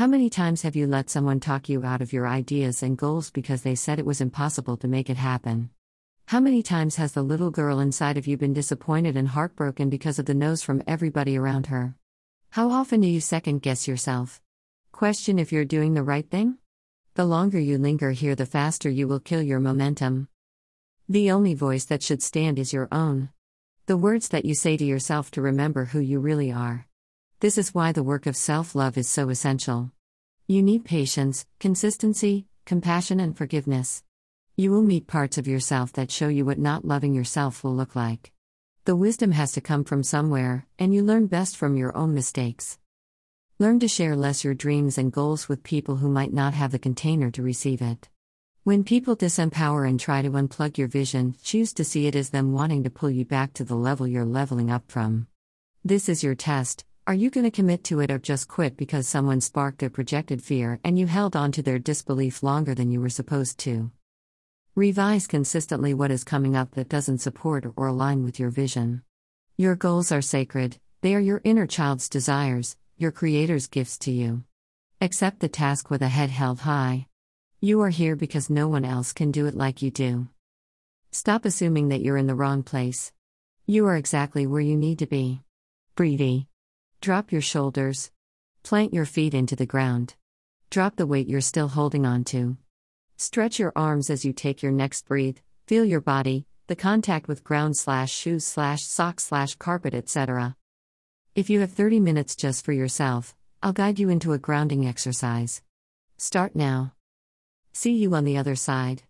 How many times have you let someone talk you out of your ideas and goals because they said it was impossible to make it happen? How many times has the little girl inside of you been disappointed and heartbroken because of the no's from everybody around her? How often do you second guess yourself? Question if you're doing the right thing? The longer you linger here, the faster you will kill your momentum. The only voice that should stand is your own. The words that you say to yourself to remember who you really are. This is why the work of self love is so essential. You need patience, consistency, compassion, and forgiveness. You will meet parts of yourself that show you what not loving yourself will look like. The wisdom has to come from somewhere, and you learn best from your own mistakes. Learn to share less your dreams and goals with people who might not have the container to receive it. When people disempower and try to unplug your vision, choose to see it as them wanting to pull you back to the level you're leveling up from. This is your test are you going to commit to it or just quit because someone sparked a projected fear and you held on to their disbelief longer than you were supposed to? Revise consistently what is coming up that doesn't support or align with your vision. Your goals are sacred, they are your inner child's desires, your Creator's gifts to you. Accept the task with a head held high. You are here because no one else can do it like you do. Stop assuming that you're in the wrong place. You are exactly where you need to be. Breathe. Drop your shoulders. Plant your feet into the ground. Drop the weight you're still holding on to. Stretch your arms as you take your next breathe. Feel your body, the contact with ground slash shoes slash socks slash carpet, etc. If you have 30 minutes just for yourself, I'll guide you into a grounding exercise. Start now. See you on the other side.